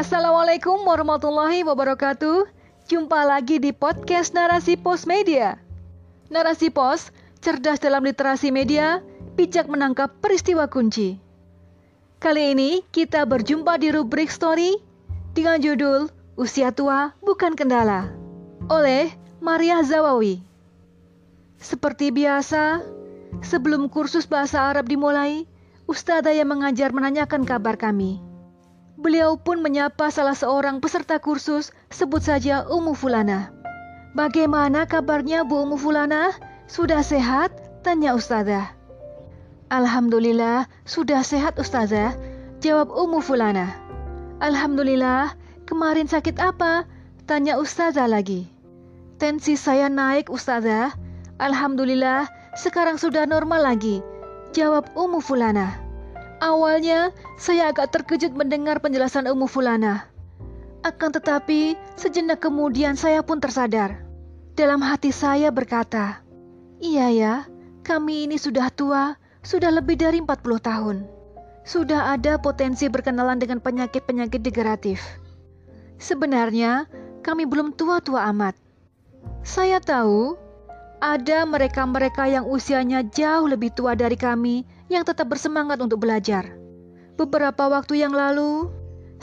Assalamualaikum warahmatullahi wabarakatuh. Jumpa lagi di podcast Narasi Pos Media. Narasi Pos, cerdas dalam literasi media, bijak menangkap peristiwa kunci. Kali ini kita berjumpa di rubrik story dengan judul Usia Tua Bukan Kendala oleh Maria Zawawi. Seperti biasa, sebelum kursus bahasa Arab dimulai, Ustazah yang mengajar menanyakan kabar kami. Beliau pun menyapa salah seorang peserta kursus, sebut saja Umu Fulana. Bagaimana kabarnya Bu Umu Fulana? Sudah sehat? Tanya Ustazah. Alhamdulillah, sudah sehat Ustazah, jawab Umu Fulana. Alhamdulillah, kemarin sakit apa? Tanya Ustazah lagi. Tensi saya naik Ustazah. Alhamdulillah, sekarang sudah normal lagi, jawab Umu Fulana. Awalnya, saya agak terkejut mendengar penjelasan Ummu Fulana. Akan tetapi, sejenak kemudian saya pun tersadar. Dalam hati saya berkata, Iya ya, kami ini sudah tua, sudah lebih dari 40 tahun. Sudah ada potensi berkenalan dengan penyakit-penyakit degeneratif. Sebenarnya, kami belum tua-tua amat. Saya tahu ada mereka-mereka yang usianya jauh lebih tua dari kami yang tetap bersemangat untuk belajar. Beberapa waktu yang lalu,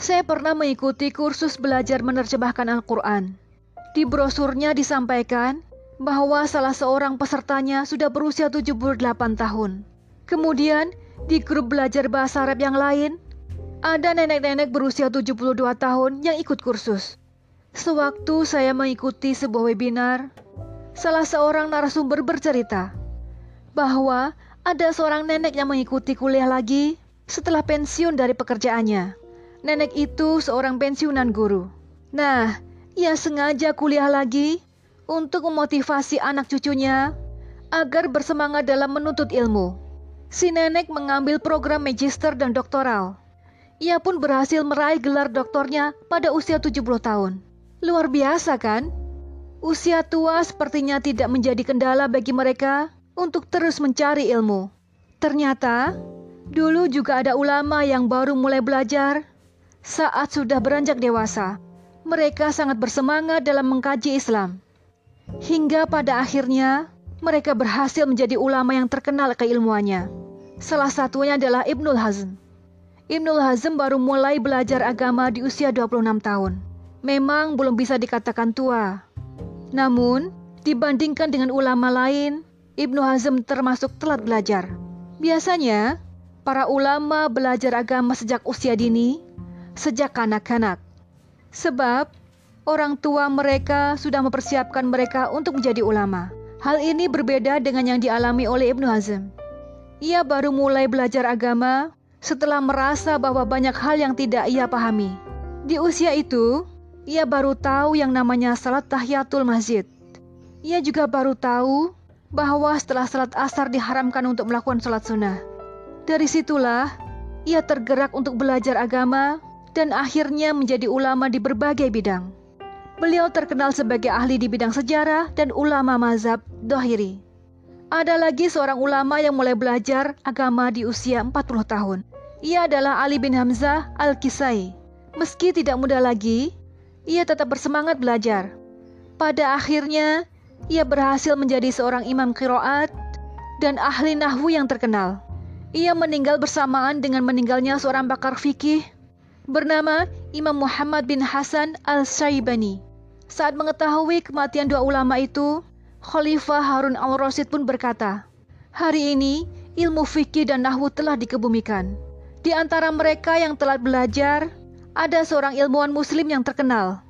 saya pernah mengikuti kursus belajar menerjemahkan Al-Quran. Di brosurnya disampaikan bahwa salah seorang pesertanya sudah berusia 78 tahun. Kemudian, di grup belajar bahasa Arab yang lain, ada nenek-nenek berusia 72 tahun yang ikut kursus. Sewaktu saya mengikuti sebuah webinar, salah seorang narasumber bercerita bahwa ada seorang nenek yang mengikuti kuliah lagi setelah pensiun dari pekerjaannya. Nenek itu seorang pensiunan guru. Nah, ia sengaja kuliah lagi untuk memotivasi anak cucunya agar bersemangat dalam menuntut ilmu. Si nenek mengambil program magister dan doktoral. Ia pun berhasil meraih gelar doktornya pada usia 70 tahun. Luar biasa kan? Usia tua sepertinya tidak menjadi kendala bagi mereka untuk terus mencari ilmu. Ternyata, dulu juga ada ulama yang baru mulai belajar saat sudah beranjak dewasa. Mereka sangat bersemangat dalam mengkaji Islam. Hingga pada akhirnya, mereka berhasil menjadi ulama yang terkenal keilmuannya. Salah satunya adalah Ibnul Hazm. Ibnul Hazm baru mulai belajar agama di usia 26 tahun. Memang belum bisa dikatakan tua. Namun, dibandingkan dengan ulama lain, Ibnu Hazm termasuk telat belajar. Biasanya, para ulama belajar agama sejak usia dini, sejak kanak-kanak. Sebab, orang tua mereka sudah mempersiapkan mereka untuk menjadi ulama. Hal ini berbeda dengan yang dialami oleh Ibnu Hazm. Ia baru mulai belajar agama setelah merasa bahwa banyak hal yang tidak ia pahami. Di usia itu, ia baru tahu yang namanya salat tahiyatul masjid. Ia juga baru tahu bahwa setelah salat asar diharamkan untuk melakukan salat sunnah. Dari situlah, ia tergerak untuk belajar agama dan akhirnya menjadi ulama di berbagai bidang. Beliau terkenal sebagai ahli di bidang sejarah dan ulama mazhab dohiri. Ada lagi seorang ulama yang mulai belajar agama di usia 40 tahun. Ia adalah Ali bin Hamzah Al-Kisai. Meski tidak muda lagi, ia tetap bersemangat belajar. Pada akhirnya, ia berhasil menjadi seorang imam kiroat dan ahli nahwu yang terkenal. Ia meninggal bersamaan dengan meninggalnya seorang bakar fikih bernama Imam Muhammad bin Hasan al-Saibani. Saat mengetahui kematian dua ulama itu, Khalifah Harun al-Rasyid pun berkata, Hari ini ilmu fikih dan nahwu telah dikebumikan. Di antara mereka yang telah belajar, ada seorang ilmuwan muslim yang terkenal,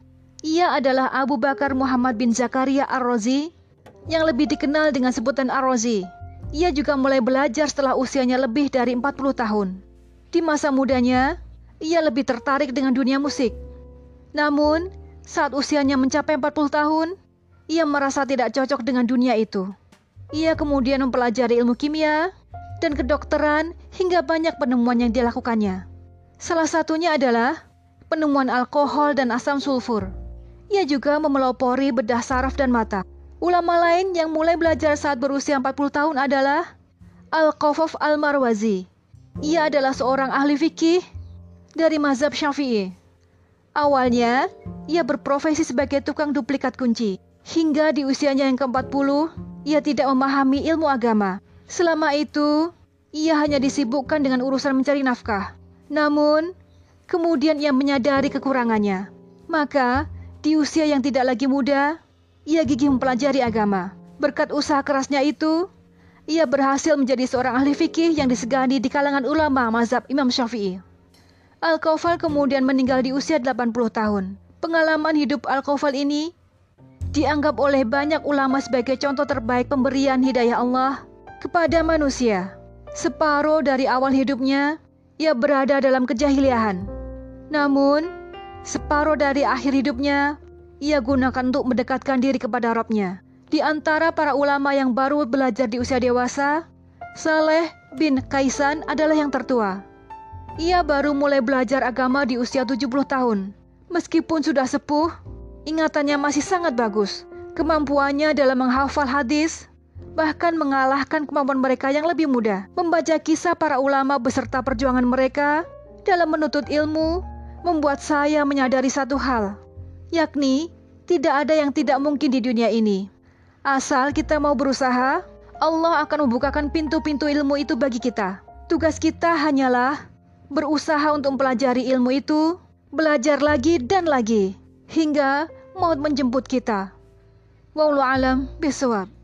ia adalah Abu Bakar Muhammad bin Zakaria Ar-Razi yang lebih dikenal dengan sebutan Ar-Razi. Ia juga mulai belajar setelah usianya lebih dari 40 tahun. Di masa mudanya, ia lebih tertarik dengan dunia musik. Namun, saat usianya mencapai 40 tahun, ia merasa tidak cocok dengan dunia itu. Ia kemudian mempelajari ilmu kimia dan kedokteran hingga banyak penemuan yang dilakukannya. Salah satunya adalah penemuan alkohol dan asam sulfur. Ia juga memelopori bedah saraf dan mata. Ulama lain yang mulai belajar saat berusia 40 tahun adalah Al-Qafaf Al-Marwazi. Ia adalah seorang ahli fikih dari mazhab Syafi'i. Awalnya, ia berprofesi sebagai tukang duplikat kunci. Hingga di usianya yang ke-40, ia tidak memahami ilmu agama. Selama itu, ia hanya disibukkan dengan urusan mencari nafkah. Namun, kemudian ia menyadari kekurangannya. Maka, di usia yang tidak lagi muda, ia gigih mempelajari agama. Berkat usaha kerasnya itu, ia berhasil menjadi seorang ahli fikih yang disegani di kalangan ulama mazhab Imam Syafi'i. Al-Kawfal kemudian meninggal di usia 80 tahun. Pengalaman hidup Al-Kawfal ini dianggap oleh banyak ulama sebagai contoh terbaik pemberian hidayah Allah kepada manusia. Separuh dari awal hidupnya, ia berada dalam kejahiliahan. Namun, separuh dari akhir hidupnya, ia gunakan untuk mendekatkan diri kepada Robnya. Di antara para ulama yang baru belajar di usia dewasa, Saleh bin Kaisan adalah yang tertua. Ia baru mulai belajar agama di usia 70 tahun. Meskipun sudah sepuh, ingatannya masih sangat bagus. Kemampuannya dalam menghafal hadis bahkan mengalahkan kemampuan mereka yang lebih muda. Membaca kisah para ulama beserta perjuangan mereka dalam menuntut ilmu membuat saya menyadari satu hal, yakni tidak ada yang tidak mungkin di dunia ini. Asal kita mau berusaha, Allah akan membukakan pintu-pintu ilmu itu bagi kita. Tugas kita hanyalah berusaha untuk mempelajari ilmu itu, belajar lagi dan lagi, hingga maut menjemput kita. Wallahu alam bisawab.